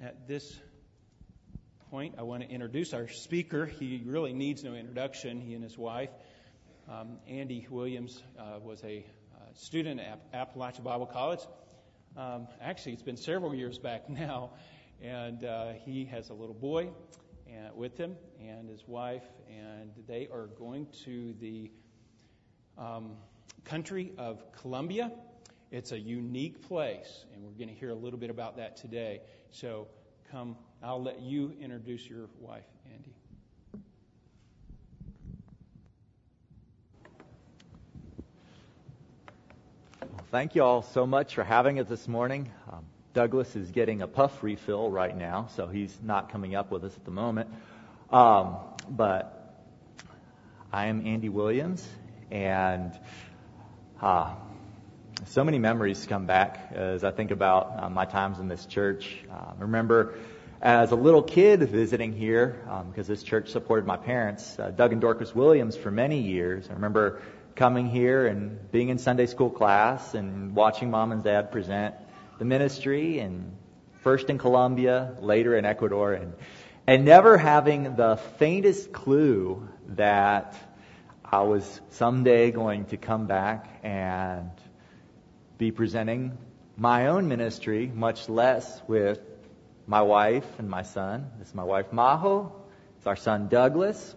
At this point, I want to introduce our speaker. He really needs no introduction, he and his wife. Um, Andy Williams uh, was a uh, student at Appalachian Bible College. Um, actually, it's been several years back now, and uh, he has a little boy and, uh, with him and his wife, and they are going to the um, country of Colombia. It's a unique place, and we're going to hear a little bit about that today. So, come, I'll let you introduce your wife, Andy. Well, thank you all so much for having us this morning. Um, Douglas is getting a puff refill right now, so he's not coming up with us at the moment. Um, but I am Andy Williams, and uh, so many memories come back as I think about uh, my times in this church. Uh, I remember as a little kid visiting here, because um, this church supported my parents, uh, Doug and Dorcas Williams, for many years. I remember coming here and being in Sunday school class and watching mom and dad present the ministry, and first in Colombia, later in Ecuador, and and never having the faintest clue that I was someday going to come back and be presenting my own ministry, much less with my wife and my son. This is my wife Maho. It's our son Douglas.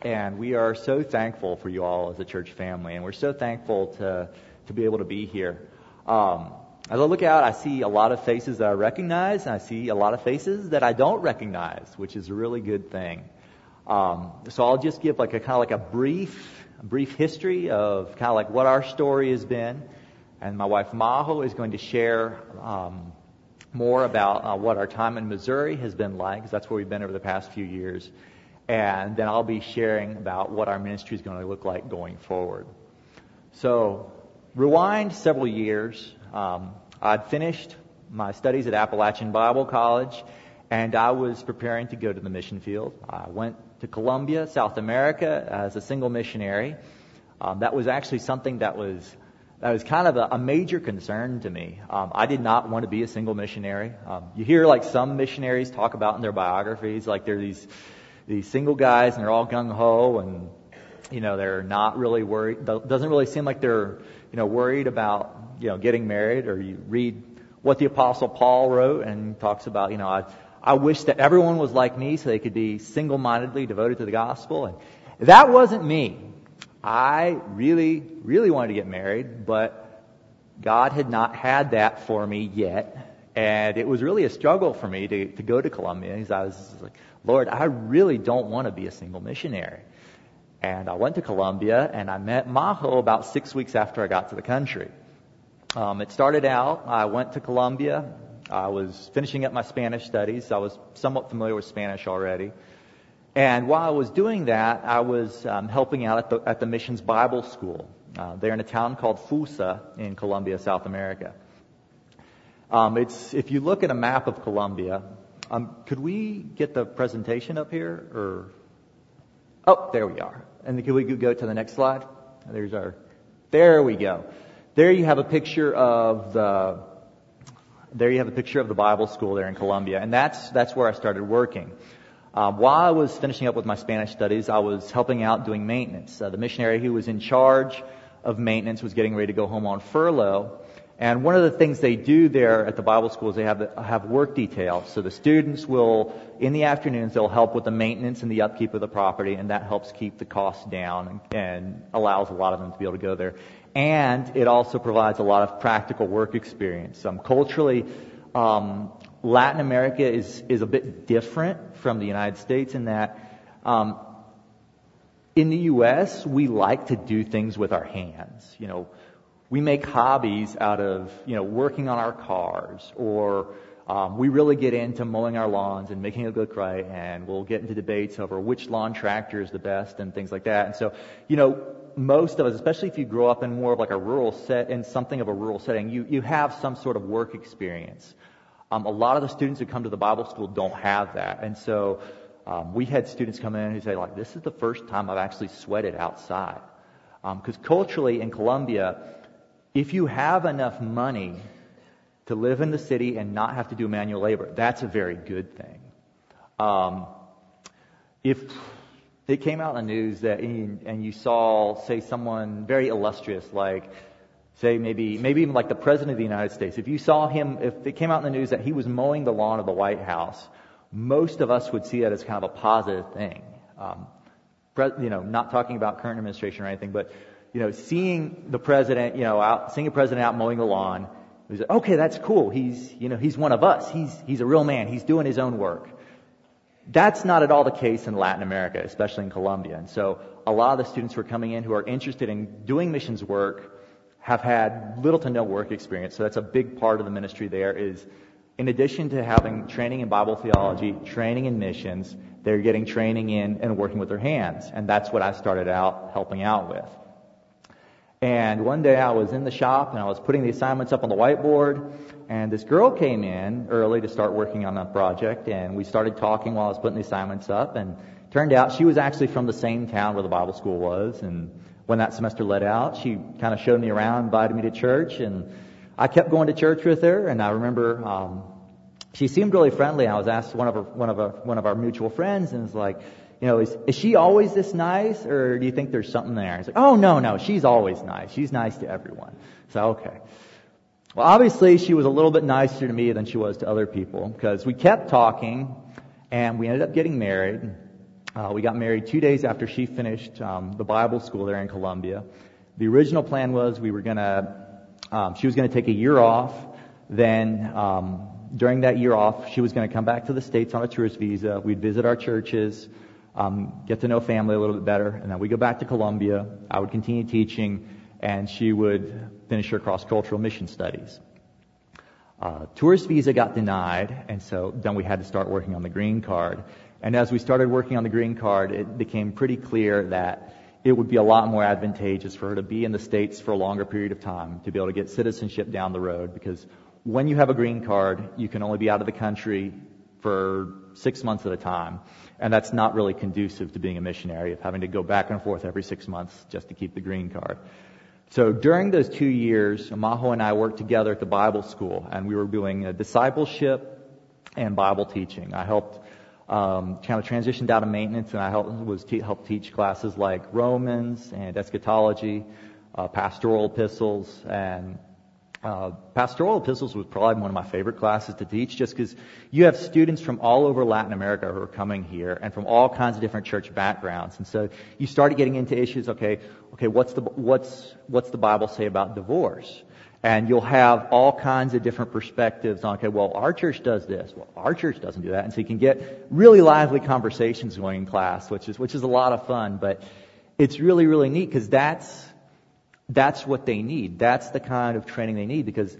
And we are so thankful for you all as a church family. And we're so thankful to, to be able to be here. Um, as I look out, I see a lot of faces that I recognize, and I see a lot of faces that I don't recognize, which is a really good thing. Um, so I'll just give like a kind of like a brief, a brief history of kind of like what our story has been, and my wife Maho is going to share um, more about uh, what our time in Missouri has been like, because that's where we've been over the past few years. And then I'll be sharing about what our ministry is going to look like going forward. So, rewind several years. Um, I'd finished my studies at Appalachian Bible College, and I was preparing to go to the mission field. I went to Colombia, South America, as a single missionary. Um, that was actually something that was that was kind of a, a major concern to me. Um, I did not want to be a single missionary. Um, you hear like some missionaries talk about in their biographies, like they're these these single guys and they're all gung ho and you know they're not really worried. Doesn't really seem like they're you know worried about you know getting married. Or you read what the Apostle Paul wrote and talks about you know I I wish that everyone was like me so they could be single-mindedly devoted to the gospel and that wasn't me. I really, really wanted to get married, but God had not had that for me yet. And it was really a struggle for me to, to go to Colombia. I was like, Lord, I really don't want to be a single missionary. And I went to Colombia and I met Maho about six weeks after I got to the country. Um, it started out, I went to Colombia. I was finishing up my Spanish studies. I was somewhat familiar with Spanish already. And while I was doing that, I was um, helping out at the, at the missions Bible school. Uh, they're in a town called Fusa in Colombia, South America. Um, it's if you look at a map of Colombia, um, could we get the presentation up here? Or oh, there we are. And can we go to the next slide? There's our. There we go. There you have a picture of the. There you have a picture of the Bible school there in Colombia, and that's that's where I started working. Um, while I was finishing up with my Spanish studies, I was helping out doing maintenance. Uh, the missionary who was in charge of maintenance was getting ready to go home on furlough. And one of the things they do there at the Bible school is they have, have work details. So the students will, in the afternoons, they'll help with the maintenance and the upkeep of the property, and that helps keep the costs down and, and allows a lot of them to be able to go there. And it also provides a lot of practical work experience. Um, culturally, um, Latin America is, is a bit different from the United States in that um, in the U.S., we like to do things with our hands. You know, we make hobbies out of, you know, working on our cars or um, we really get into mowing our lawns and making it look right and we'll get into debates over which lawn tractor is the best and things like that. And so, you know, most of us, especially if you grow up in more of like a rural set, in something of a rural setting, you, you have some sort of work experience. Um, a lot of the students who come to the Bible school don't have that. And so um, we had students come in who say, like, this is the first time I've actually sweated outside. Because um, culturally in Colombia, if you have enough money to live in the city and not have to do manual labor. That's a very good thing. Um, if it came out in the news that, and you saw, say, someone very illustrious, like, say, maybe, maybe even like the President of the United States, if you saw him, if it came out in the news that he was mowing the lawn of the White House, most of us would see that as kind of a positive thing. Um, you know, not talking about current administration or anything, but, you know, seeing the president, you know, out, seeing a president out mowing the lawn, we say, okay, that's cool. He's, you know, he's one of us. He's, he's a real man. He's doing his own work. That's not at all the case in Latin America, especially in Colombia. And so a lot of the students who are coming in who are interested in doing missions work have had little to no work experience. So that's a big part of the ministry there is in addition to having training in Bible theology, training in missions, they're getting training in and working with their hands. And that's what I started out helping out with. And one day I was in the shop and I was putting the assignments up on the whiteboard and this girl came in early to start working on that project and we started talking while I was putting the assignments up and turned out she was actually from the same town where the Bible school was and when that semester let out, she kind of showed me around, invited me to church and I kept going to church with her and I remember, um, she seemed really friendly. I was asked one of her, one of our, one of our mutual friends and was like, you know, is, is she always this nice or do you think there's something there? He's like, oh no, no, she's always nice. She's nice to everyone. So, okay. Well, obviously she was a little bit nicer to me than she was to other people because we kept talking and we ended up getting married. Uh, we got married two days after she finished um, the Bible school there in Colombia. The original plan was we were gonna, um, she was gonna take a year off, then um, during that year off, she was to come back to the States on a tourist visa. We'd visit our churches, um, get to know family a little bit better, and then we go back to Colombia. I would continue teaching, and she would finish her cross-cultural mission studies. Uh, tourist visa got denied, and so then we had to start working on the green card. And as we started working on the green card, it became pretty clear that it would be a lot more advantageous for her to be in the States for a longer period of time, to be able to get citizenship down the road, because when you have a green card, you can only be out of the country for six months at a time. And that's not really conducive to being a missionary, of having to go back and forth every six months just to keep the green card. So during those two years, Maho and I worked together at the Bible school, and we were doing discipleship and Bible teaching. I helped um, kind of transitioned out of maintenance, and I helped was te- helped teach classes like Romans and eschatology, uh, pastoral epistles, and uh, pastoral epistles was probably one of my favorite classes to teach just because you have students from all over Latin America who are coming here and from all kinds of different church backgrounds. And so you started getting into issues, okay, okay, what's the, what's, what's the Bible say about divorce? And you'll have all kinds of different perspectives on, okay, well, our church does this. Well, our church doesn't do that. And so you can get really lively conversations going in class, which is, which is a lot of fun. But it's really, really neat because that's, that's what they need. That's the kind of training they need because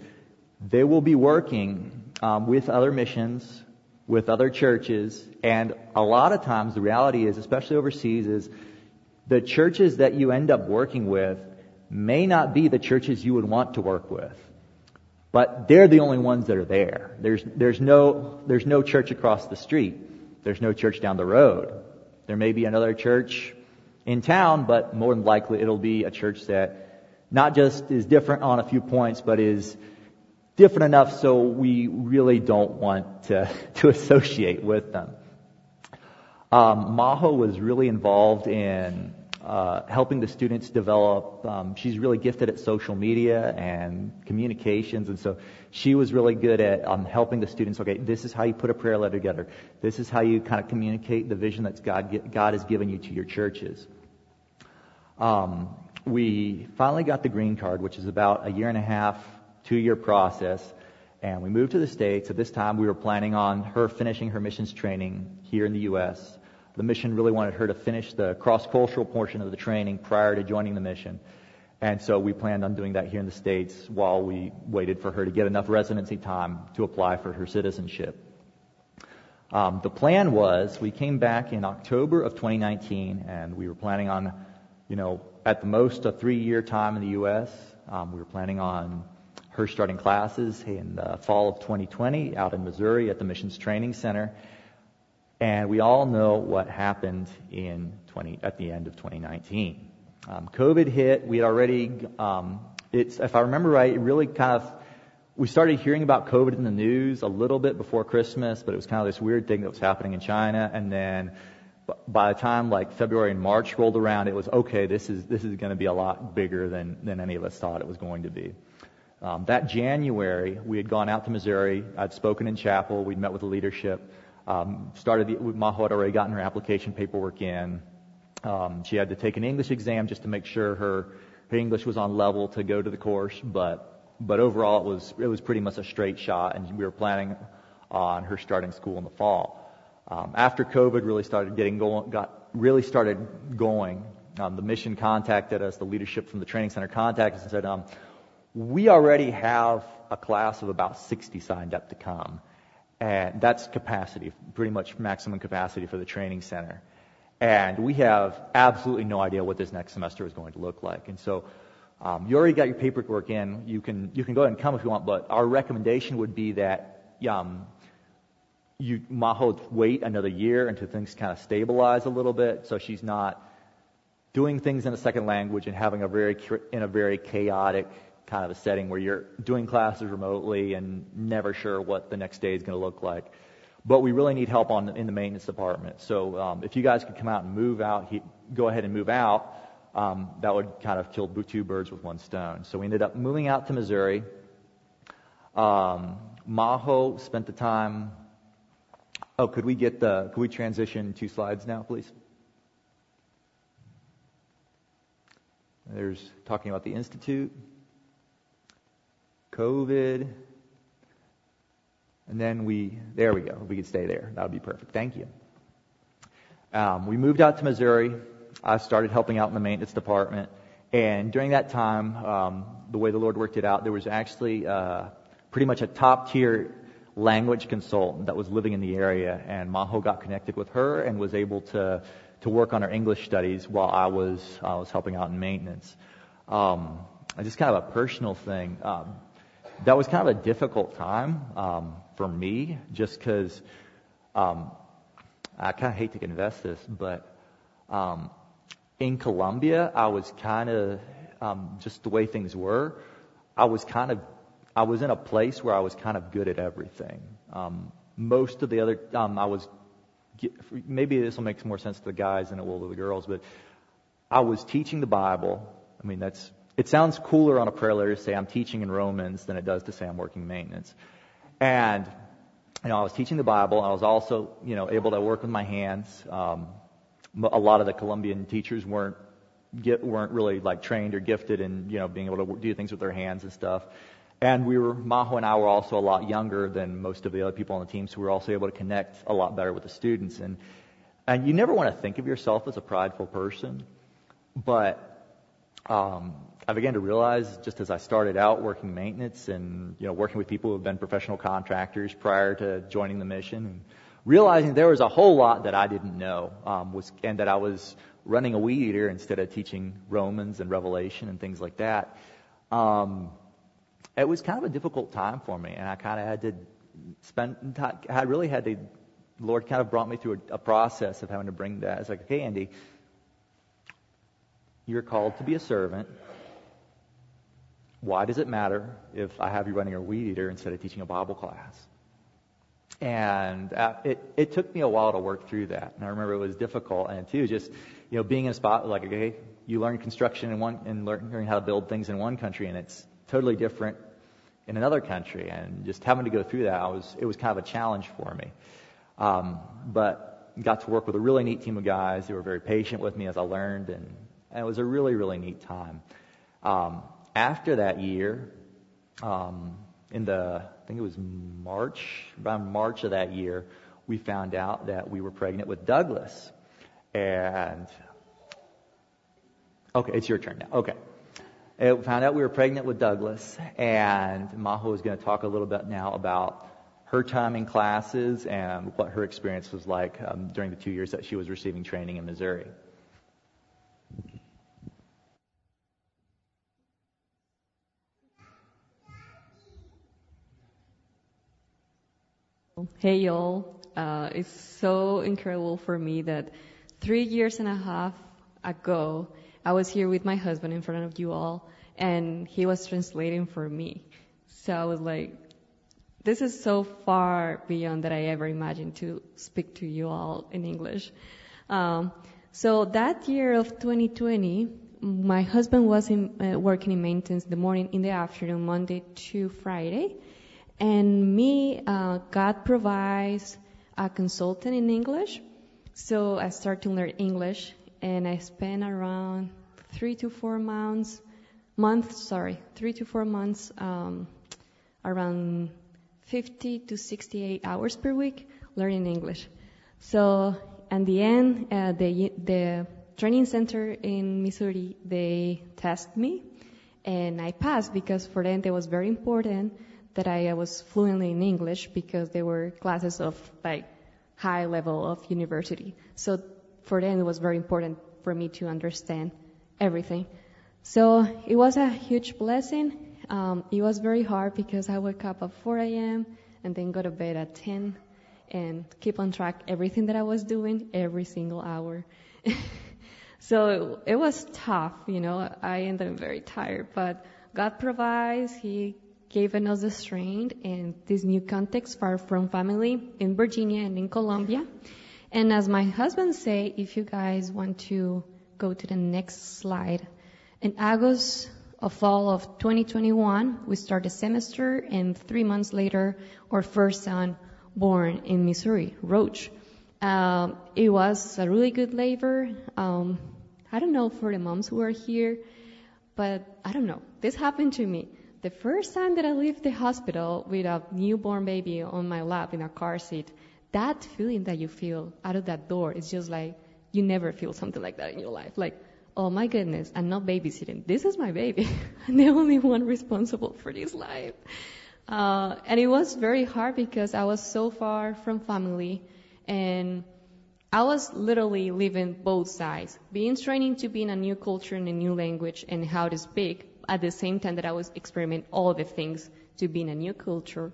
they will be working um, with other missions, with other churches, and a lot of times the reality is, especially overseas, is the churches that you end up working with may not be the churches you would want to work with. But they're the only ones that are there. There's, there's no, there's no church across the street. There's no church down the road. There may be another church in town, but more than likely it'll be a church that not just is different on a few points, but is different enough so we really don't want to, to associate with them. Um, Maho was really involved in uh, helping the students develop. Um, she's really gifted at social media and communications, and so she was really good at um, helping the students. Okay, this is how you put a prayer letter together. This is how you kind of communicate the vision that God God has given you to your churches. Um, we finally got the green card, which is about a year and a half, two year process, and we moved to the States. At this time, we were planning on her finishing her missions training here in the U.S. The mission really wanted her to finish the cross cultural portion of the training prior to joining the mission. And so we planned on doing that here in the States while we waited for her to get enough residency time to apply for her citizenship. Um, the plan was we came back in October of 2019 and we were planning on, you know, at the most a three-year time in the U.S. Um, we were planning on her starting classes in the fall of 2020 out in Missouri at the Missions Training Center. And we all know what happened in 20, at the end of 2019. Um, COVID hit. We had already, um, it's, if I remember right, it really kind of we started hearing about COVID in the news a little bit before Christmas, but it was kind of this weird thing that was happening in China. And then by the time like February and March rolled around, it was okay. This is this is going to be a lot bigger than than any of us thought it was going to be. Um, that January, we had gone out to Missouri. I'd spoken in chapel. We'd met with the leadership. Um, started the, Maho had already gotten her application paperwork in. Um, she had to take an English exam just to make sure her, her English was on level to go to the course, but but overall it was it was pretty much a straight shot, and we were planning on her starting school in the fall. Um, after COVID really started getting going, got really started going, um, the mission contacted us. The leadership from the training center contacted us and said, um, "We already have a class of about 60 signed up to come, and that's capacity, pretty much maximum capacity for the training center." And we have absolutely no idea what this next semester is going to look like. And so um, you already got your paperwork in. You can you can go ahead and come if you want, but our recommendation would be that um, you Maho wait another year until things kind of stabilize a little bit, so she's not doing things in a second language and having a very in a very chaotic kind of a setting where you're doing classes remotely and never sure what the next day is going to look like. But we really need help on in the maintenance department. So um, if you guys could come out and move out, he, go ahead and move out. Um, that would kind of kill two birds with one stone. So we ended up moving out to Missouri. Um, Maho spent the time Oh, could we get the, could we transition two slides now, please? There's talking about the Institute, COVID, and then we, there we go. We could stay there, that would be perfect. Thank you. Um, we moved out to Missouri. I started helping out in the maintenance department. And during that time, um, the way the Lord worked it out, there was actually uh, pretty much a top tier language consultant that was living in the area, and Maho got connected with her and was able to to work on her English studies while I was I was helping out in maintenance. Um, just kind of a personal thing. Um, that was kind of a difficult time um, for me, just because um, I kind of hate to confess this, but um, in Colombia, I was kind of um, just the way things were. I was kind of I was in a place where I was kind of good at everything. Um, most of the other, um, I was, maybe this will make more sense to the guys than it will to the girls, but I was teaching the Bible. I mean, that's, it sounds cooler on a prayer letter to say I'm teaching in Romans than it does to say I'm working maintenance. And, you know, I was teaching the Bible. I was also, you know, able to work with my hands. Um, a lot of the Colombian teachers weren't get, weren't really like trained or gifted in you know being able to do things with their hands and stuff. And we were, Maho and I were also a lot younger than most of the other people on the team, so we were also able to connect a lot better with the students. And, and you never want to think of yourself as a prideful person, but um, I began to realize just as I started out working maintenance and you know working with people who have been professional contractors prior to joining the mission, and realizing there was a whole lot that I didn't know, um, was and that I was running a weed eater instead of teaching Romans and Revelation and things like that. Um, it was kind of a difficult time for me, and I kind of had to spend. I really had to. Lord kind of brought me through a, a process of having to bring that. It's like, okay, Andy, you're called to be a servant. Why does it matter if I have you running a weed eater instead of teaching a Bible class? And uh, it, it took me a while to work through that. And I remember it was difficult. And too, just, you know, being in a spot like, okay, you learn construction in one, and learn, learning how to build things in one country, and it's totally different in another country. And just having to go through that, I was, it was kind of a challenge for me. Um, but got to work with a really neat team of guys. They were very patient with me as I learned, and, and it was a really, really neat time. Um, after that year, um, in the, I think it was March, around March of that year, we found out that we were pregnant with Douglas. And, okay, it's your turn now. Okay. Uh, we found out we were pregnant with Douglas, and Maho is going to talk a little bit now about her time in classes and what her experience was like um, during the two years that she was receiving training in Missouri. Hey y'all, uh, it's so incredible for me that three years and a half ago, I was here with my husband in front of you all, and he was translating for me. So I was like, this is so far beyond that I ever imagined to speak to you all in English. Um, so that year of 2020, my husband was in, uh, working in maintenance in the morning, in the afternoon, Monday to Friday. And me, uh, God provides a consultant in English. So I started to learn English and I spent around three to four months, months, sorry, three to four months, um, around 50 to 68 hours per week learning English. So at the end, uh, the, the training center in Missouri, they tested me and I passed because for them it was very important that I was fluently in English because there were classes of like high level of university. So for them it was very important for me to understand everything. So it was a huge blessing. Um, it was very hard because I wake up at 4 a.m. and then go to bed at 10 and keep on track everything that I was doing every single hour. so it, it was tough, you know. I ended up very tired, but God provides. He given us the strength and this new context far from family in Virginia and in Colombia. And as my husband say, if you guys want to go to the next slide, in August of fall of 2021, we start the semester, and three months later, our first son born in Missouri, Roach. Um, it was a really good labor. Um, I don't know for the moms who are here, but I don't know. This happened to me. The first time that I left the hospital with a newborn baby on my lap in a car seat, that feeling that you feel out of that door is just like you never feel something like that in your life. Like, oh my goodness, I'm not babysitting. This is my baby. I'm the only one responsible for this life. Uh, and it was very hard because I was so far from family and I was literally living both sides, being training to be in a new culture and a new language and how to speak at the same time that I was experimenting all the things to be in a new culture,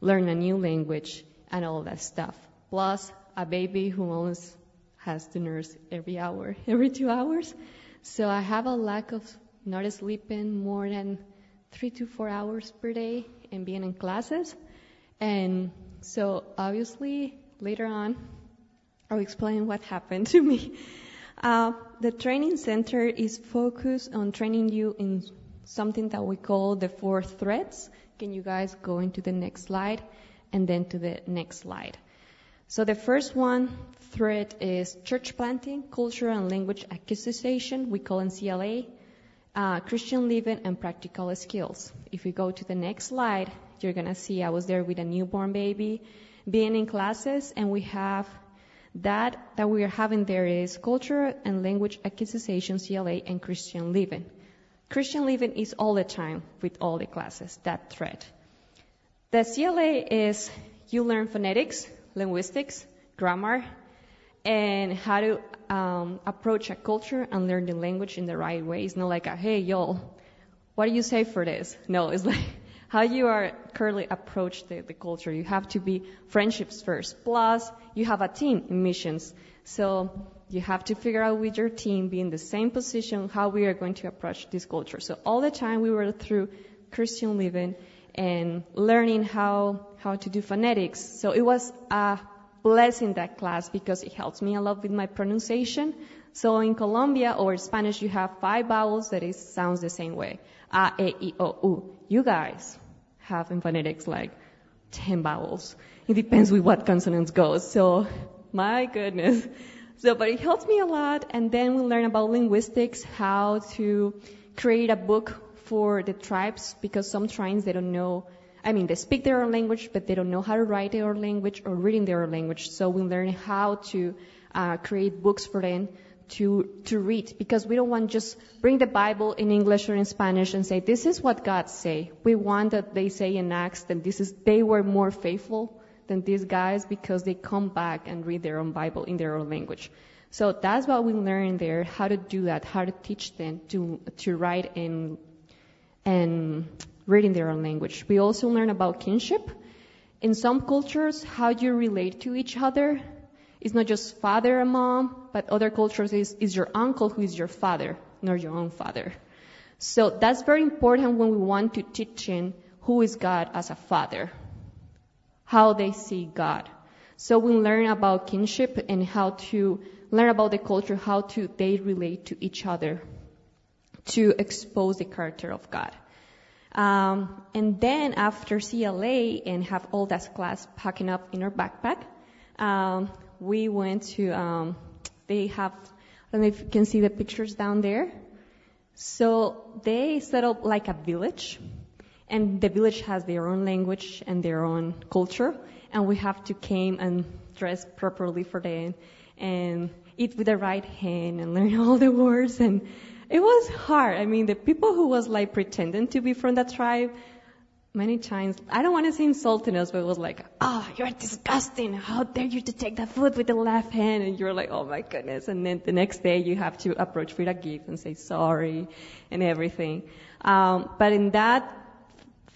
learn a new language and all that stuff. Plus a baby who almost has to nurse every hour, every two hours. So I have a lack of not sleeping more than three to four hours per day and being in classes. And so obviously later on, I'll explain what happened to me. Uh, the training center is focused on training you in something that we call the four threads. Can you guys go into the next slide and then to the next slide? So the first one thread is church planting, cultural and language acquisition. We call it CLA uh, Christian living and practical skills. If we go to the next slide, you're to see I was there with a newborn baby, being in classes, and we have that that we are having there is culture and language acquisition, CLA, and Christian living. Christian living is all the time with all the classes, that thread. The CLA is you learn phonetics, linguistics, grammar, and how to um, approach a culture and learn the language in the right way. It's not like, a, hey, y'all, what do you say for this? No, it's like how you are currently approach the, the culture. You have to be friendships first. Plus, you have a team in missions. So you have to figure out with your team, be in the same position, how we are going to approach this culture. So all the time we were through Christian living and learning how, how to do phonetics. So it was a blessing that class because it helps me a lot with my pronunciation. So in Colombia or Spanish, you have five vowels that it sounds the same way. A, E, I, O, U. You guys have in phonetics like 10 vowels. It depends with what consonants goes. So, my goodness. So, but it helps me a lot. And then we learn about linguistics, how to create a book for the tribes because some tribes they don't know I mean, they speak their own language, but they don't know how to write their own language or reading their own language. So we learn how to uh, create books for them to to read because we don't want just bring the Bible in English or in Spanish and say this is what God say. We want that they say in Acts that this is they were more faithful than these guys because they come back and read their own Bible in their own language. So that's what we learn there, how to do that, how to teach them to to write in and reading their own language. We also learn about kinship. In some cultures, how you relate to each other is not just father and mom, but other cultures is, is your uncle who is your father, not your own father. So that's very important when we want to teach in who is God as a father, how they see God. So we learn about kinship and how to learn about the culture, how to they relate to each other to expose the character of God. Um, and then after CLA and have all that class packing up in our backpack, um, we went to, um, they have, I don't know if you can see the pictures down there. So they set up like a village, and the village has their own language and their own culture, and we have to came and dress properly for them, and eat with the right hand and learn all the words, and it was hard. I mean, the people who was like pretending to be from that tribe, many times, I don't want to say insulting us, but it was like, oh, you're disgusting. How dare you to take that food with the left hand? And you're like, oh my goodness. And then the next day you have to approach with a gift and say sorry and everything. Um, but in that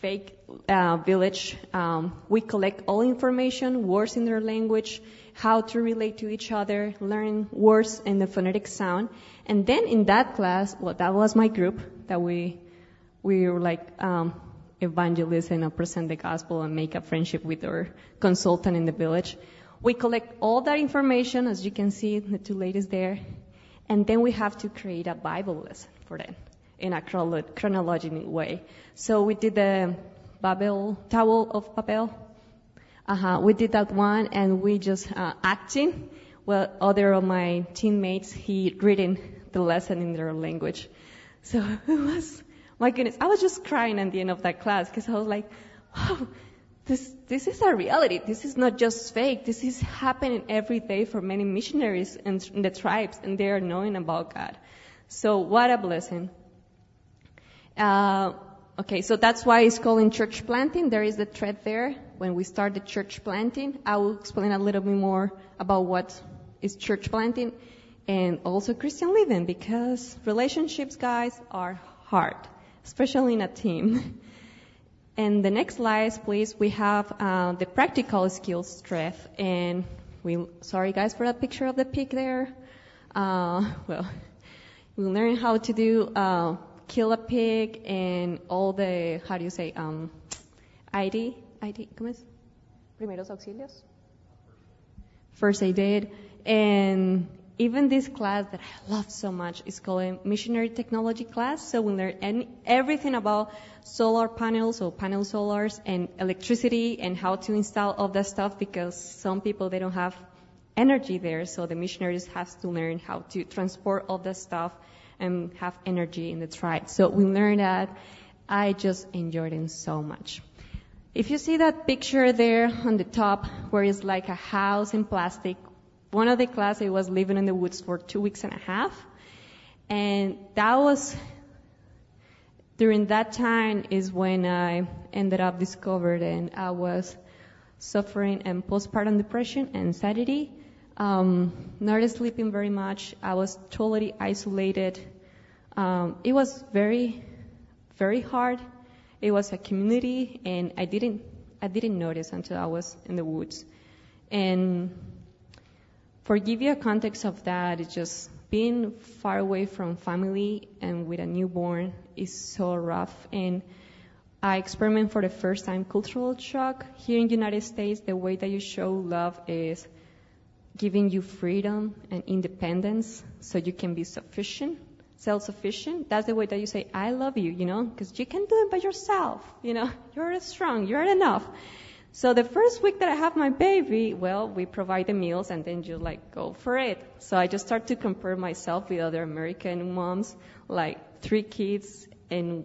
fake uh, village, um, we collect all information, words in their language, how to relate to each other, learn words and the phonetic sound. And then in that class, well, that was my group that we, we were like, um, evangelists and present the gospel and make a friendship with our consultant in the village. We collect all that information, as you can see, the two ladies there, and then we have to create a Bible lesson for them in a chronological way. So we did the Babel, Tower of Babel. Uh-huh. We did that one, and we just uh, acting. Well, other of my teammates, he reading the lesson in their language. So it was my goodness, I was just crying at the end of that class because I was like, wow, this, this is a reality. This is not just fake. This is happening every day for many missionaries in, in the tribes, and they are knowing about God. So what a blessing. Uh, okay, so that's why it's called church planting. There is the thread there. When we start the church planting, I will explain a little bit more about what is church planting and also Christian living because relationships, guys, are hard especially in a team. And the next slide, please, we have uh, the practical skills strength. And we, sorry guys for that picture of the pig there. Uh, well, we learn how to do uh, kill a pig and all the, how do you say, um, ID, ID, ¿cómo es? Primeros auxilios? First aid. And even this class that I love so much is called missionary technology class. So we learn any, everything about solar panels or panel solars and electricity and how to install all that stuff because some people they don't have energy there. So the missionaries have to learn how to transport all that stuff and have energy in the tribe. So we learned that. I just enjoyed it so much. If you see that picture there on the top where it's like a house in plastic one of the class I was living in the woods for two weeks and a half. And that was, during that time is when I ended up discovered and I was suffering and postpartum depression, and anxiety, um, not sleeping very much. I was totally isolated. Um, it was very, very hard. It was a community, and I didn't, I didn't notice until I was in the woods. And for give you a context of that, it's just being far away from family and with a newborn is so rough. And I experiment for the first time cultural shock. Here in the United States, the way that you show love is giving you freedom and independence so you can be sufficient, self-sufficient. That's the way that you say, I love you, you know, because you can do it by yourself, you know, you're strong, you're enough. So the first week that I have my baby, well, we provide the meals and then you like go for it. So I just start to compare myself with other American moms, like three kids and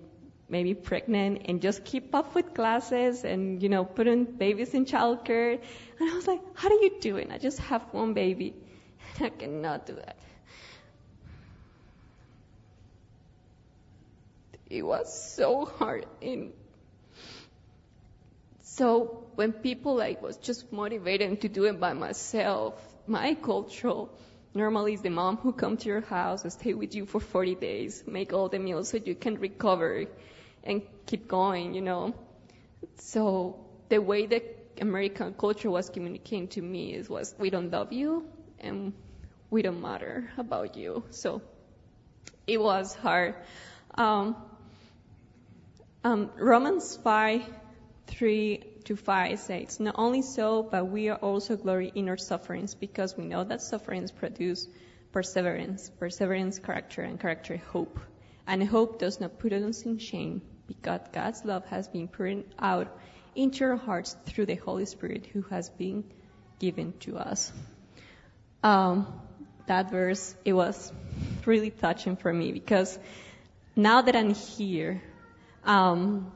maybe pregnant and just keep up with classes and, you know, putting babies in childcare. And I was like, how do you do it? I just have one baby. and I cannot do that. It was so hard and so when people like was just motivated to do it by myself, my culture normally is the mom who come to your house and stay with you for 40 days, make all the meals so you can recover and keep going, you know. So the way that American culture was communicating to me is was we don't love you and we don't matter about you. So it was hard. Um, Um, Romans 5, 3 to 5 says, Not only so, but we are also glory in our sufferings, because we know that sufferings produce perseverance, perseverance, character, and character, hope. And hope does not put us in shame, because God's love has been poured out into our hearts through the Holy Spirit who has been given to us. Um, that verse, it was really touching for me because now that I'm here, um,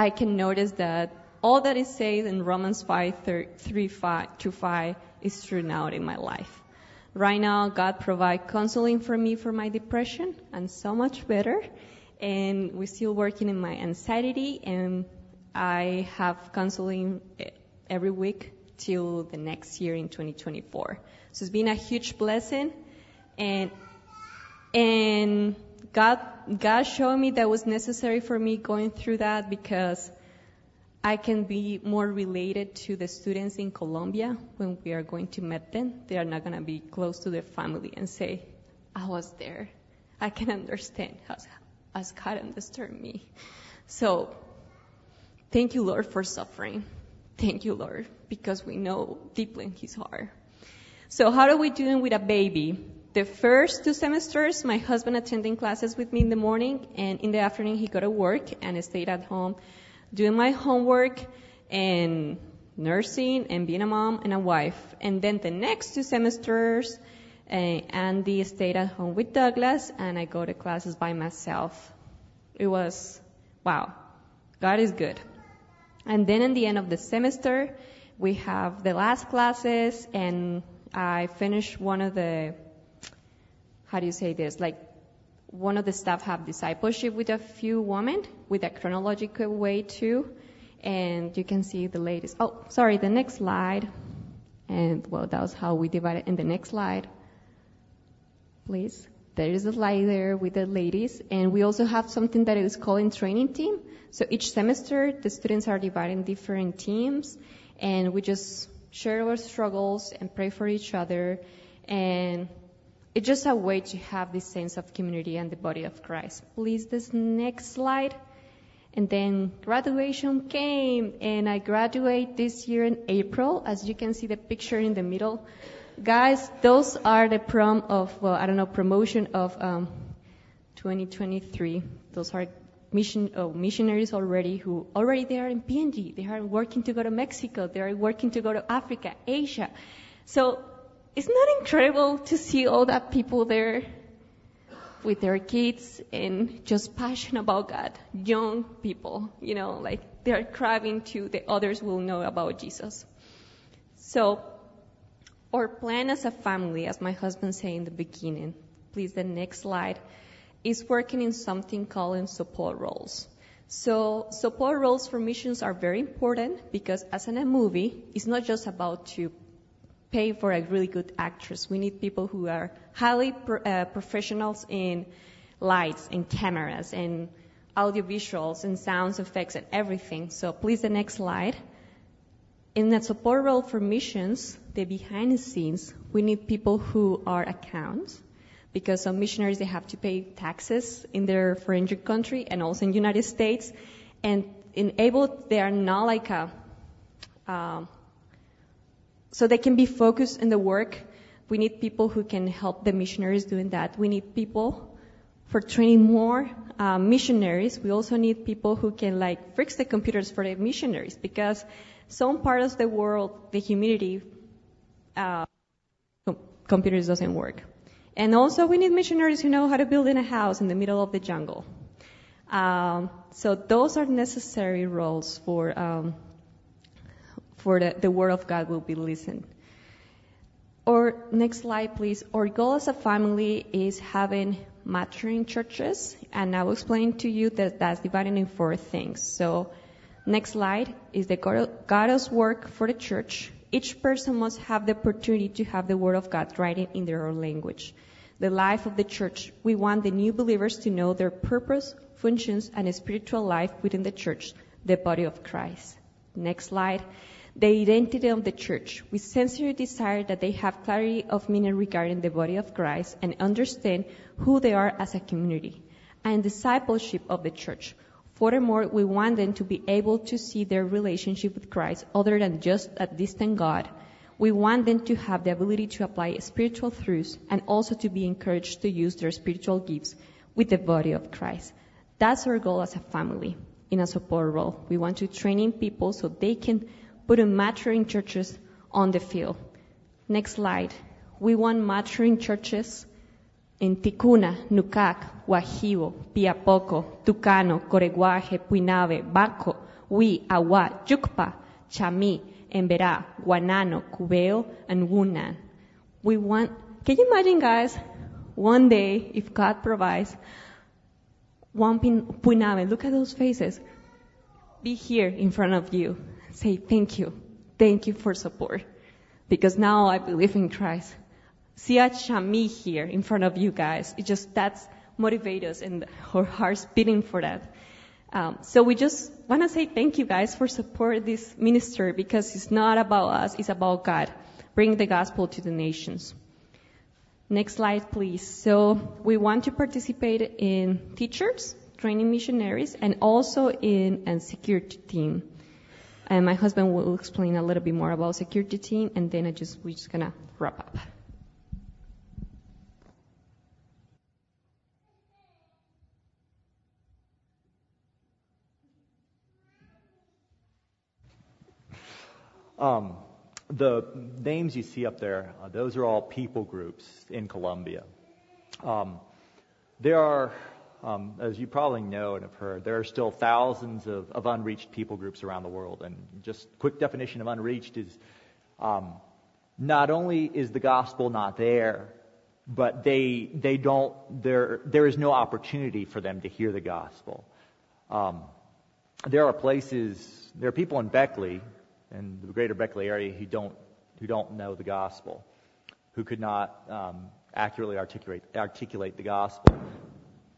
I can notice that all that is said in Romans 5, 3, 5 to 5 is true now in my life. Right now, God provides counseling for me for my depression and so much better. And we're still working in my anxiety and I have counseling eh, every week till the next year in 2024. So it's been a huge blessing and, and God, God showed me that was necessary for me going through that because I can be more related to the students in Colombia when we are going to meet them. They are not going to be close to their family and say, I was there. I can understand as, as God understood me. So, thank you, Lord, for suffering. Thank you, Lord, because we know deeply in His heart. So, how are we doing with a baby? The first two semesters, my husband attending classes with me in the morning, and in the afternoon he go to work and I stayed at home doing my homework and nursing and being a mom and a wife. And then the next two semesters, uh, Andy stayed at home with Douglas, and I go to classes by myself. It was wow, God is good. And then in the end of the semester, we have the last classes, and I finished one of the how do you say this? Like one of the staff have discipleship with a few women with a chronological way too. And you can see the ladies. Oh, sorry, the next slide. And well, that was how we divided in the next slide. Please. There is a slide there with the ladies. And we also have something that is called in training team. So each semester, the students are divided in different teams. And we just share our struggles and pray for each other. And it's just a way to have this sense of community and the body of Christ. Please, this next slide. And then graduation came, and I graduate this year in April. As you can see the picture in the middle. Guys, those are the prom of, well, I don't know, promotion of um, 2023. Those are mission, oh, missionaries already who already they are in PNG. They are working to go to Mexico. They are working to go to Africa, Asia. So isn't that incredible to see all that people there with their kids and just passionate about God? Young people, you know, like they're craving to the others will know about Jesus. So, our plan as a family, as my husband said in the beginning, please the next slide, is working in something called support roles. So support roles for missions are very important because as in a movie, it's not just about to pay for a really good actress. We need people who are highly pro- uh, professionals in lights and cameras and audiovisuals and sounds effects and everything. So please the next slide. In the support role for missions, the behind the scenes, we need people who are accountants because some missionaries they have to pay taxes in their foreign country and also in the United States and in able they are not like a uh, so they can be focused in the work. We need people who can help the missionaries doing that. We need people for training more uh, missionaries. We also need people who can like fix the computers for the missionaries because some parts of the world, the humidity, uh, computers doesn't work. And also we need missionaries who know how to build in a house in the middle of the jungle. Um, so those are necessary roles for um, for the, the word of God will be listened. Or next slide, please. Our goal as a family is having maturing churches, and I will explain to you that that's divided in four things. So, next slide is the God's work for the church. Each person must have the opportunity to have the Word of God written in their own language. The life of the church. We want the new believers to know their purpose, functions, and spiritual life within the church, the body of Christ. Next slide the identity of the church. We sincerely desire that they have clarity of meaning regarding the body of Christ and understand who they are as a community and discipleship of the church. Furthermore, we want them to be able to see their relationship with Christ other than just a distant God. We want them to have the ability to apply spiritual truths and also to be encouraged to use their spiritual gifts with the body of Christ. That's our goal as a family in a support role. We want to train people so they can put in maturing churches on the field. Next slide. We want maturing churches in Ticuna, Nucac, Guajibo, Piapoco, Tucano, Coreguaje, Puinave, Baco, Hui, Agua, Yucpa, Chamí, Emberá, Guanano, Cubeo, and Wunan. We want, can you imagine guys, one day, if God provides, one Puinave, look at those faces, be here in front of you, say thank you, thank you for support, because now I believe in Christ. See a Chamí here in front of you guys, it just, that's motivate us and our hearts beating for that. Um, so we just want to say thank you guys for support this ministry because it's not about us, it's about God. Bring the gospel to the nations. Next slide, please. So we want to participate in teachers, training missionaries, and also in a security team. And my husband will explain a little bit more about security team, and then I just we're just gonna wrap up. Um, the names you see up there, uh, those are all people groups in Colombia. Um, there are, um, as you probably know and have heard, there are still thousands of, of, unreached people groups around the world. And just quick definition of unreached is um, not only is the gospel not there, but they they don't there there is no opportunity for them to hear the gospel. Um, there are places, there are people in Beckley in the greater Beckley area who don't, who don't know the gospel, who could not um, accurately articulate, articulate the gospel,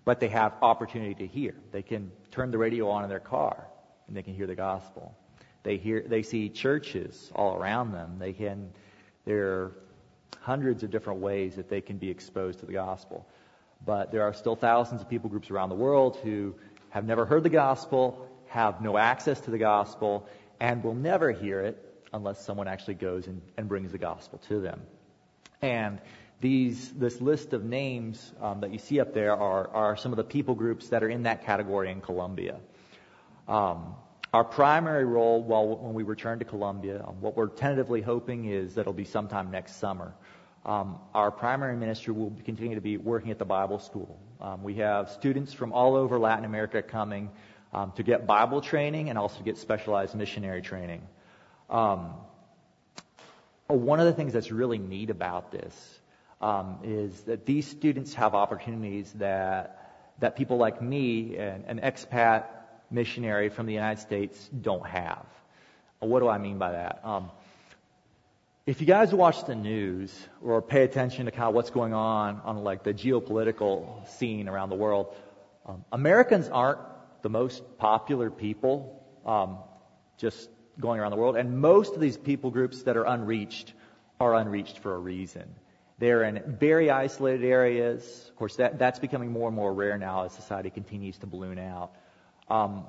but they have opportunity to hear. They can turn the radio on in their car and they can hear the gospel. They hear, they see churches all around them. They can, there are hundreds of different ways that they can be exposed to the gospel. But there are still thousands of people groups around the world who have never heard the gospel, have no access to the gospel, and will never hear it unless someone actually goes and, and brings the gospel to them. And these, this list of names um, that you see up there are, are some of the people groups that are in that category in Colombia. Um, our primary role, while when we return to Colombia, um, what we're tentatively hoping is that it'll be sometime next summer. Um, our primary ministry will continue to be working at the Bible school. Um, we have students from all over Latin America coming um, to get Bible training and also get specialized missionary training. One of the things that's really neat about this um, is that these students have opportunities that that people like me, an, an expat missionary from the United States, don't have. What do I mean by that? Um, if you guys watch the news or pay attention to kind of what's going on on like the geopolitical scene around the world, um, Americans aren't the most popular people um, just going around the world. And most of these people groups that are unreached are unreached for a reason. They're in very isolated areas. Of course, that, that's becoming more and more rare now as society continues to balloon out. Um,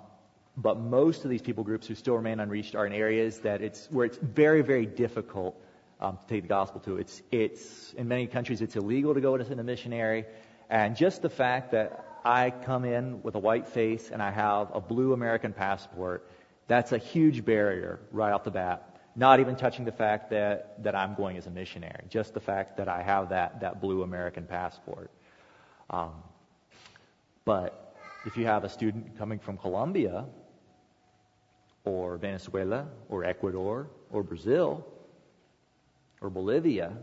but most of these people groups who still remain unreached are in areas that it's where it's very, very difficult um, to take the gospel to. It's, it's in many countries it's illegal to go into a missionary, and just the fact that I come in with a white face and I have a blue American passport, that's a huge barrier right off the bat. Not even touching the fact that, that I'm going as a missionary, just the fact that I have that, that blue American passport. Um, but if you have a student coming from Colombia, or Venezuela, or Ecuador, or Brazil, or Bolivia,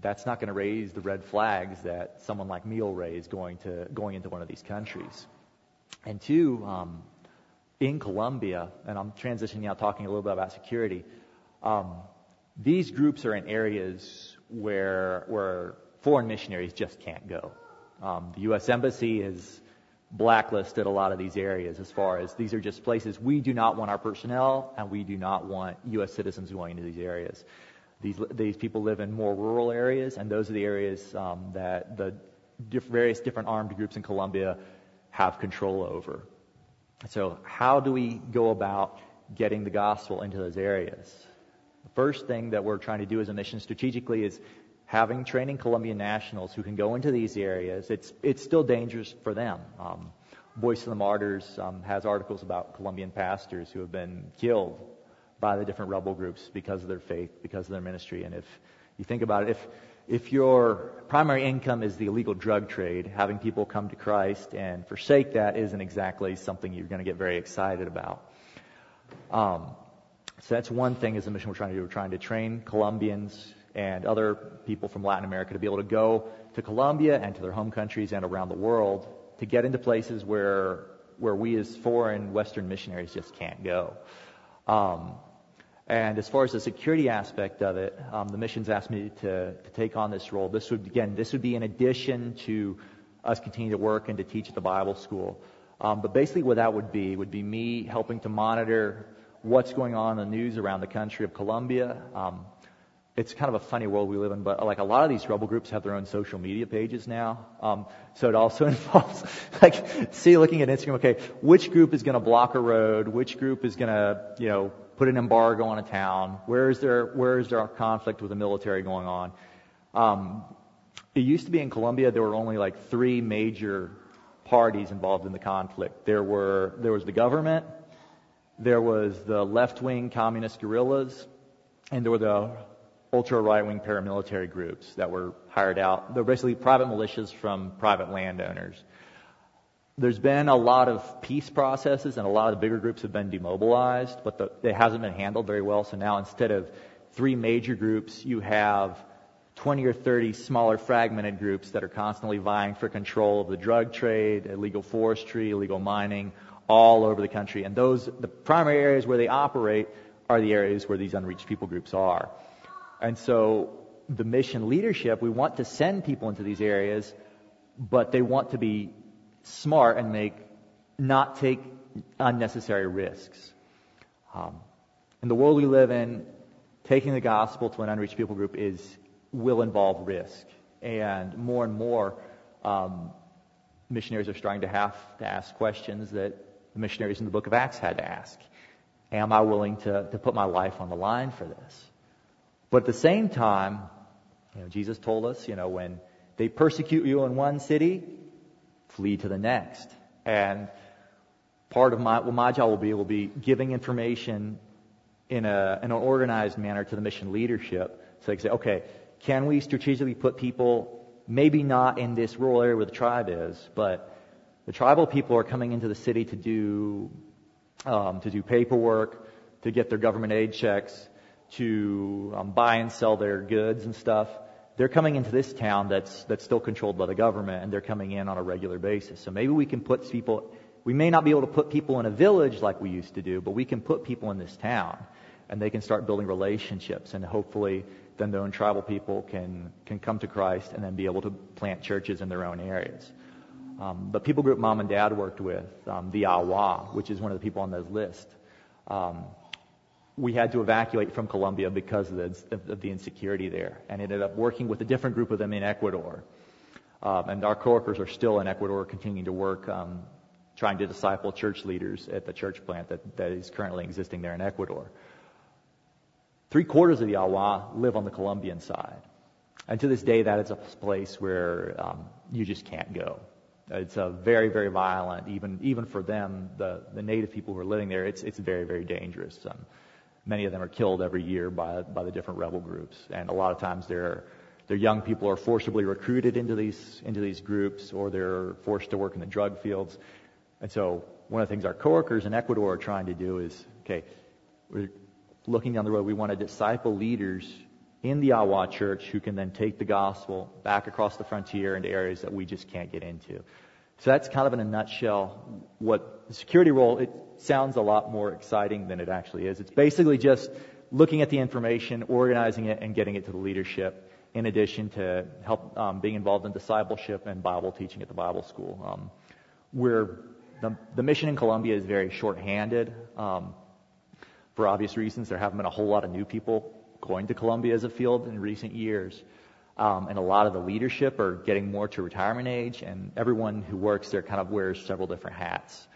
that's not going to raise the red flags that someone like me will raise going to going into one of these countries. And two, um, in Colombia, and I'm transitioning now, talking a little bit about security. Um, these groups are in areas where where foreign missionaries just can't go. Um, the U.S. Embassy has blacklisted a lot of these areas as far as these are just places we do not want our personnel and we do not want U.S. citizens going into these areas. These, these people live in more rural areas, and those are the areas um, that the diff- various different armed groups in Colombia have control over. So, how do we go about getting the gospel into those areas? The first thing that we're trying to do as a mission strategically is having training Colombian nationals who can go into these areas. It's, it's still dangerous for them. Um, Voice of the Martyrs um, has articles about Colombian pastors who have been killed by the different rebel groups because of their faith, because of their ministry. And if you think about it, if if your primary income is the illegal drug trade, having people come to Christ and forsake that isn't exactly something you're going to get very excited about. Um, so that's one thing as a mission we're trying to do. We're trying to train Colombians and other people from Latin America to be able to go to Colombia and to their home countries and around the world to get into places where where we as foreign Western missionaries just can't go. Um, and as far as the security aspect of it, um, the missions asked me to, to take on this role. This would, again, this would be in addition to us continuing to work and to teach at the Bible school. Um, but basically what that would be, would be me helping to monitor what's going on in the news around the country of Colombia. Um, it's kind of a funny world we live in, but like a lot of these rebel groups have their own social media pages now. Um, so it also involves like, see, looking at Instagram, okay, which group is going to block a road? Which group is going to, you know, put an embargo on a town? Where is there, where is there a conflict with the military going on? Um, it used to be in Colombia there were only like three major parties involved in the conflict. There were, there was the government, there was the left-wing communist guerrillas, and there were the ultra right-wing paramilitary groups that were hired out. They're basically private militias from private landowners there's been a lot of peace processes and a lot of the bigger groups have been demobilized, but the, it hasn't been handled very well. So now instead of three major groups, you have 20 or 30 smaller fragmented groups that are constantly vying for control of the drug trade, illegal forestry, illegal mining, all over the country. And those, the primary areas where they operate are the areas where these unreached people groups are. And so the mission leadership, we want to send people into these areas, but they want to be smart and make not take unnecessary risks. Um, in the world we live in, taking the gospel to an unreached people group is will involve risk, and more and more um, missionaries are starting to have to ask questions that the missionaries in the Book of Acts had to ask. Am I willing to, to put my life on the line for this? But at the same time, you know, Jesus told us, you know, when they persecute you in one city, flee to the next. And part of my, well, my job will be, will be giving information in, a, in an organized manner to the mission leadership. So they can say, okay, can we strategically put people, maybe not in this rural area where the tribe is, but the tribal people are coming into the city to do, um, to do paperwork, to get their government aid checks, to um, buy and sell their goods and stuff they're coming into this town that's, that's still controlled by the government and they're coming in on a regular basis. So maybe we can put people, we may not be able to put people in a village like we used to do, but we can put people in this town and they can start building relationships and hopefully then their own tribal people can, can come to Christ and then be able to plant churches in their own areas. Um, the people group mom and dad worked with, um, the Awa, which is one of the people on this list, um, we had to evacuate from Colombia because of the, of the, insecurity there, and ended up working with a different group of them in Ecuador. Um, and our coworkers are still in Ecuador, continuing to work, um, trying to disciple church leaders at the church plant that, that is currently existing there in Ecuador. Three quarters of the Awa live on the Colombian side, and to this day, that is a place where um, you just can't go. It's a very, very violent, even even for them, the the native people who are living there. It's it's very, very dangerous. Um, Many of them are killed every year by, by the different rebel groups. And a lot of times they're, their young people are forcibly recruited into these, into these groups or they're forced to work in the drug fields. And so one of the things our coworkers in Ecuador are trying to do is, okay, we're looking down the road. We want to disciple leaders in the Awa church who can then take the gospel back across the frontier into areas that we just can't get into. So that's kind of in a nutshell what the security role, it sounds a lot more exciting than it actually is. It's basically just looking at the information, organizing it, and getting it to the leadership, in addition to help um, being involved in discipleship and Bible teaching at the Bible school. Um, we're, the, the mission in Colombia is very short-handed. Um, for obvious reasons, there haven't been a whole lot of new people going to Colombia as a field in recent years. Um, and a lot of the leadership are getting more to retirement age, and everyone who works there kind of wears several different hats.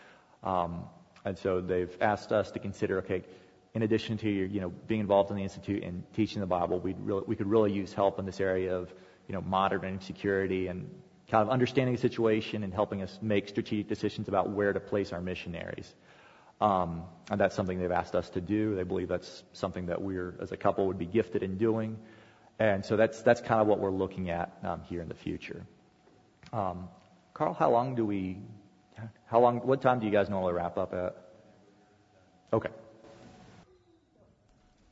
Um, and so they've asked us to consider, okay, in addition to your, you know being involved in the institute and teaching the Bible, we really, we could really use help in this area of you know monitoring security and kind of understanding the situation and helping us make strategic decisions about where to place our missionaries. Um, and that's something they've asked us to do. They believe that's something that we're, as a couple, would be gifted in doing. And so that's that's kind of what we're looking at um, here in the future. Um, Carl, how long do we? How long? What time do you guys normally wrap up at? Okay.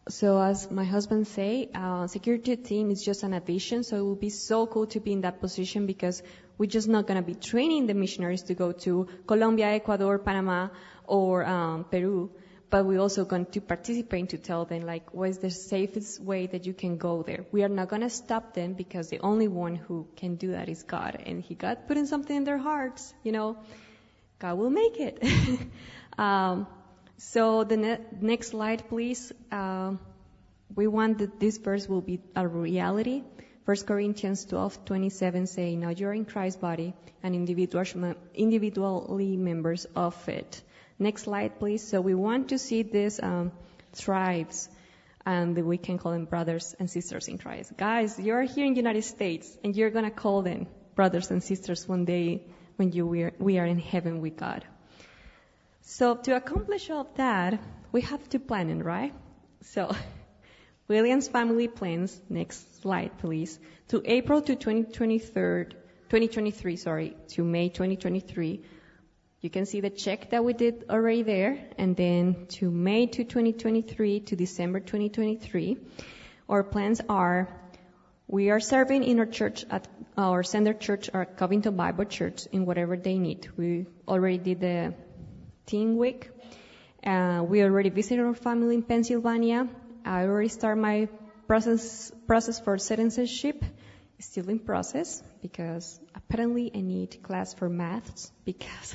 So as my husband say, uh, security team is just an addition. So it will be so cool to be in that position because we're just not going to be training the missionaries to go to Colombia, Ecuador, Panama, or um, Peru, but we're also going to participate to tell them like what is the safest way that you can go there. We are not going to stop them because the only one who can do that is God, and He got putting something in their hearts. You know, God will make it. um, so the ne- next slide, please. Uh, we want that this verse will be a reality. 1 Corinthians 12:27 say, "Now you are in Christ's body and individually members of it." Next slide, please. So we want to see these um, tribes, and we can call them brothers and sisters in Christ. Guys, you're here in the United States, and you're gonna call them brothers and sisters one day when you we are, we are in heaven with God. So to accomplish all of that, we have to plan it, right? So Williams family plans, next slide please, to April to 2023, 2023, sorry, to May 2023. You can see the check that we did already there, and then to May to 2023 to December 2023. Our plans are we are serving in our church at our sender church or Covington Bible Church in whatever they need. We already did the teen week. Uh, we already visited our family in Pennsylvania. I already started my process process for citizenship. It's still in process because apparently I need class for maths because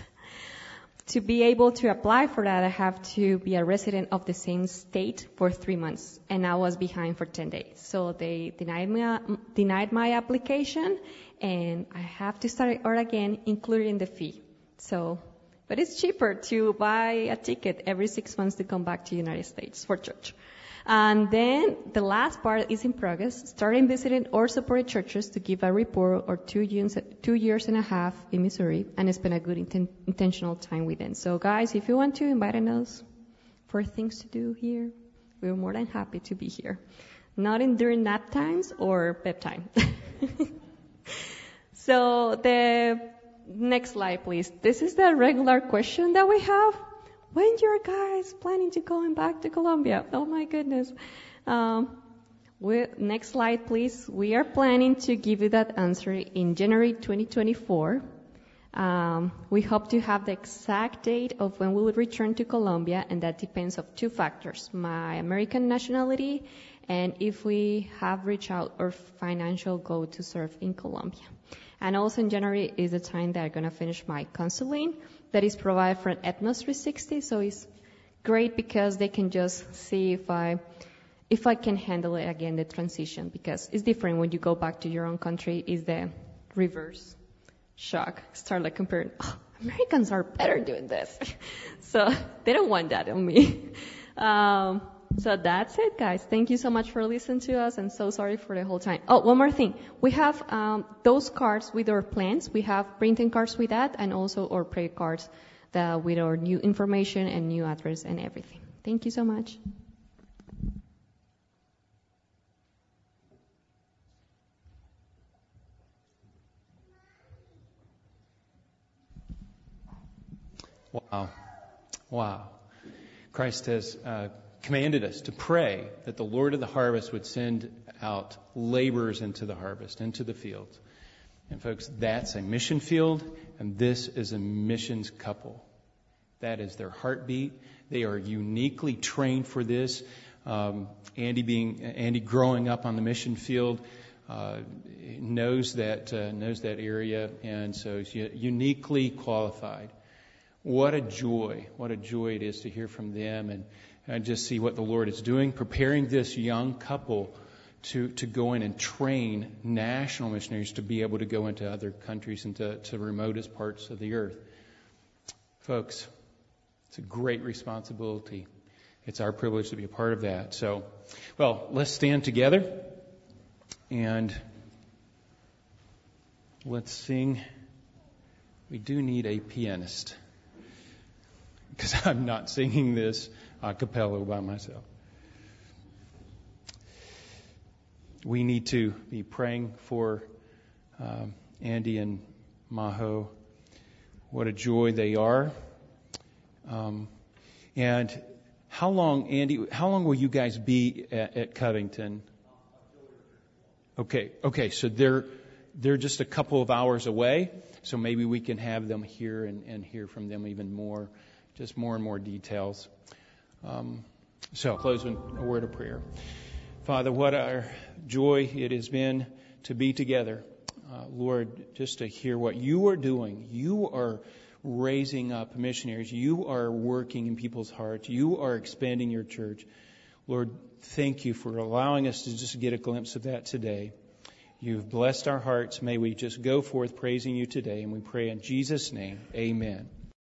to be able to apply for that I have to be a resident of the same state for three months and I was behind for 10 days. So they denied me denied my application and I have to start over again including the fee. So but it's cheaper to buy a ticket every six months to come back to the United States for church. And then the last part is in progress, starting visiting or supported churches to give a report or two years, two years and a half in Missouri and spend a good inten- intentional time with them. So guys, if you want to invite us for things to do here, we're more than happy to be here. Not in during nap times or pep time. so the next slide, please. This is the regular question that we have when your guys planning to going back to Colombia? Oh my goodness. Um, we, next slide, please. We are planning to give you that answer in January 2024. Um, we hope to have the exact date of when we will return to Colombia, and that depends of two factors: my American nationality, and if we have reached out our financial goal to serve in Colombia. And also in January is the time that I'm gonna finish my counseling that is provided from Ethnos 360. So it's great because they can just see if I if I can handle it again the transition because it's different when you go back to your own country. Is the reverse shock? Start like comparing. Oh, Americans are better doing this, so they don't want that on me. Um, so that's it, guys. Thank you so much for listening to us, and so sorry for the whole time. Oh, one more thing. We have um, those cards with our plans. We have printing cards with that, and also our prayer cards that with our new information and new address and everything. Thank you so much. Wow. Wow. Christ has uh, commanded us to pray that the Lord of the harvest would send out laborers into the harvest, into the field. And folks, that's a mission field, and this is a missions couple. That is their heartbeat. They are uniquely trained for this. Um, Andy being Andy growing up on the mission field uh, knows that uh, knows that area, and so he's uniquely qualified. What a joy! What a joy it is to hear from them and and just see what the Lord is doing, preparing this young couple to, to go in and train national missionaries to be able to go into other countries and to, to remotest parts of the earth. Folks, It's a great responsibility. It's our privilege to be a part of that. So, well, let's stand together and let's sing. We do need a pianist because I'm not singing this a cappella by myself. We need to be praying for um, Andy and Maho. What a joy they are. Um, and how long, Andy, how long will you guys be at, at Covington? Okay, okay, so they're, they're just a couple of hours away, so maybe we can have them here and, and hear from them even more, just more and more details. Um, so, close with a word of prayer. Father, what a joy it has been to be together. Uh, Lord, just to hear what you are doing. You are raising up missionaries. You are working in people's hearts. You are expanding your church. Lord, thank you for allowing us to just get a glimpse of that today. You've blessed our hearts. May we just go forth praising you today. And we pray in Jesus' name, amen.